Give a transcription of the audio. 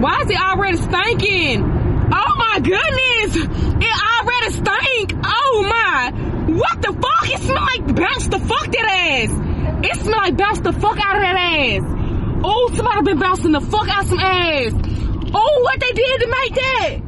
Why is it already stinking? Oh my goodness! It already stink! Oh my! What the fuck? It smell like bounce the fuck that ass! It smell like bounce the fuck out of that ass! Oh, somebody been bouncing the fuck out some ass! Oh, what they did to make that?